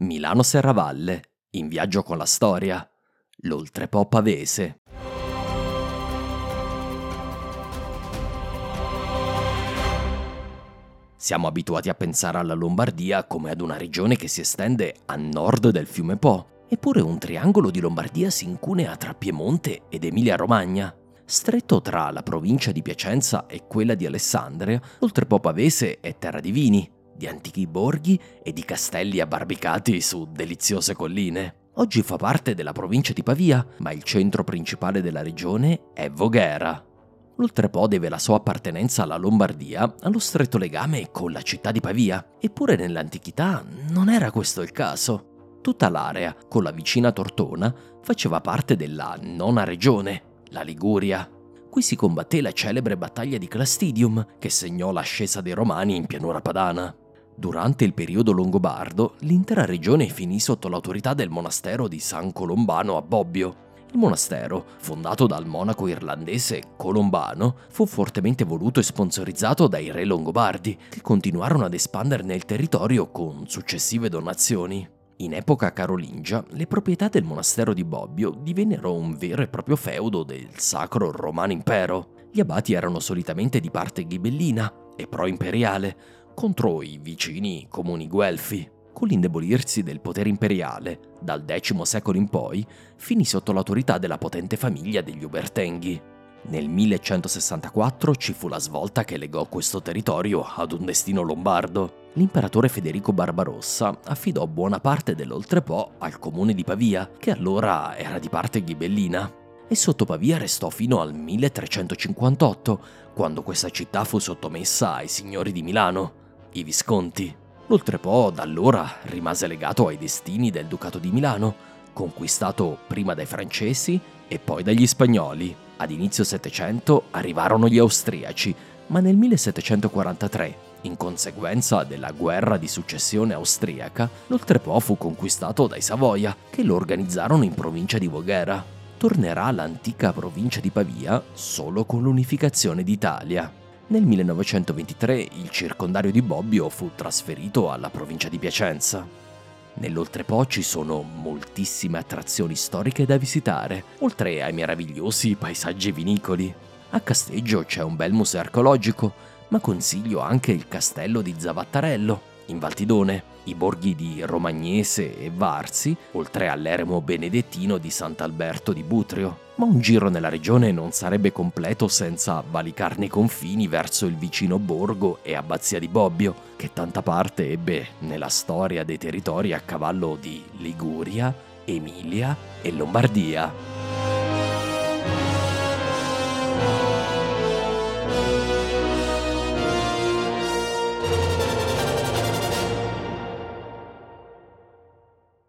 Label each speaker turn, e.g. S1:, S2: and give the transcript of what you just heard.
S1: Milano Serravalle, in viaggio con la storia, l'Oltrepo Pavese. Siamo abituati a pensare alla Lombardia come ad una regione che si estende a nord del fiume Po, eppure un triangolo di Lombardia si incunea tra Piemonte ed Emilia-Romagna. Stretto tra la provincia di Piacenza e quella di Alessandria, l'Oltrepo Pavese è terra di vini, di antichi borghi e di castelli abbarbicati su deliziose colline. Oggi fa parte della provincia di Pavia, ma il centro principale della regione è Voghera. L'Oltrepo deve la sua appartenenza alla Lombardia allo stretto legame con la città di Pavia, eppure nell'antichità non era questo il caso. Tutta l'area, con la vicina Tortona, faceva parte della nona regione, la Liguria. Qui si combatté la celebre battaglia di Clastidium, che segnò l'ascesa dei Romani in pianura padana. Durante il periodo longobardo, l'intera regione finì sotto l'autorità del monastero di San Colombano a Bobbio. Il monastero, fondato dal monaco irlandese Colombano, fu fortemente voluto e sponsorizzato dai re longobardi, che continuarono ad espanderne il territorio con successive donazioni. In epoca carolingia, le proprietà del monastero di Bobbio divennero un vero e proprio feudo del Sacro Romano Impero. Gli abati erano solitamente di parte ghibellina e pro-imperiale, contro i vicini comuni guelfi. Con l'indebolirsi del potere imperiale, dal X secolo in poi, finì sotto l'autorità della potente famiglia degli Ubertenghi. Nel 1164 ci fu la svolta che legò questo territorio ad un destino lombardo. L'imperatore Federico Barbarossa affidò buona parte dell'Oltrepo al comune di Pavia, che allora era di parte ghibellina, e sotto Pavia restò fino al 1358, quando questa città fu sottomessa ai signori di Milano i Visconti. L'Oltrepo da allora rimase legato ai destini del Ducato di Milano, conquistato prima dai francesi e poi dagli spagnoli. Ad inizio Settecento arrivarono gli austriaci, ma nel 1743, in conseguenza della guerra di successione austriaca, l'Oltrepo fu conquistato dai Savoia, che lo organizzarono in provincia di Voghera. Tornerà all'antica provincia di Pavia solo con l'unificazione d'Italia. Nel 1923 il circondario di Bobbio fu trasferito alla provincia di Piacenza. Nell'Oltrepo ci sono moltissime attrazioni storiche da visitare, oltre ai meravigliosi paesaggi vinicoli. A Casteggio c'è un bel museo archeologico, ma consiglio anche il castello di Zavattarello, in Valtidone, i borghi di Romagnese e Varzi, oltre all'eremo benedettino di Sant'Alberto di Butrio ma un giro nella regione non sarebbe completo senza valicarne i confini verso il vicino borgo e abbazia di Bobbio, che tanta parte ebbe nella storia dei territori a cavallo di Liguria, Emilia e Lombardia.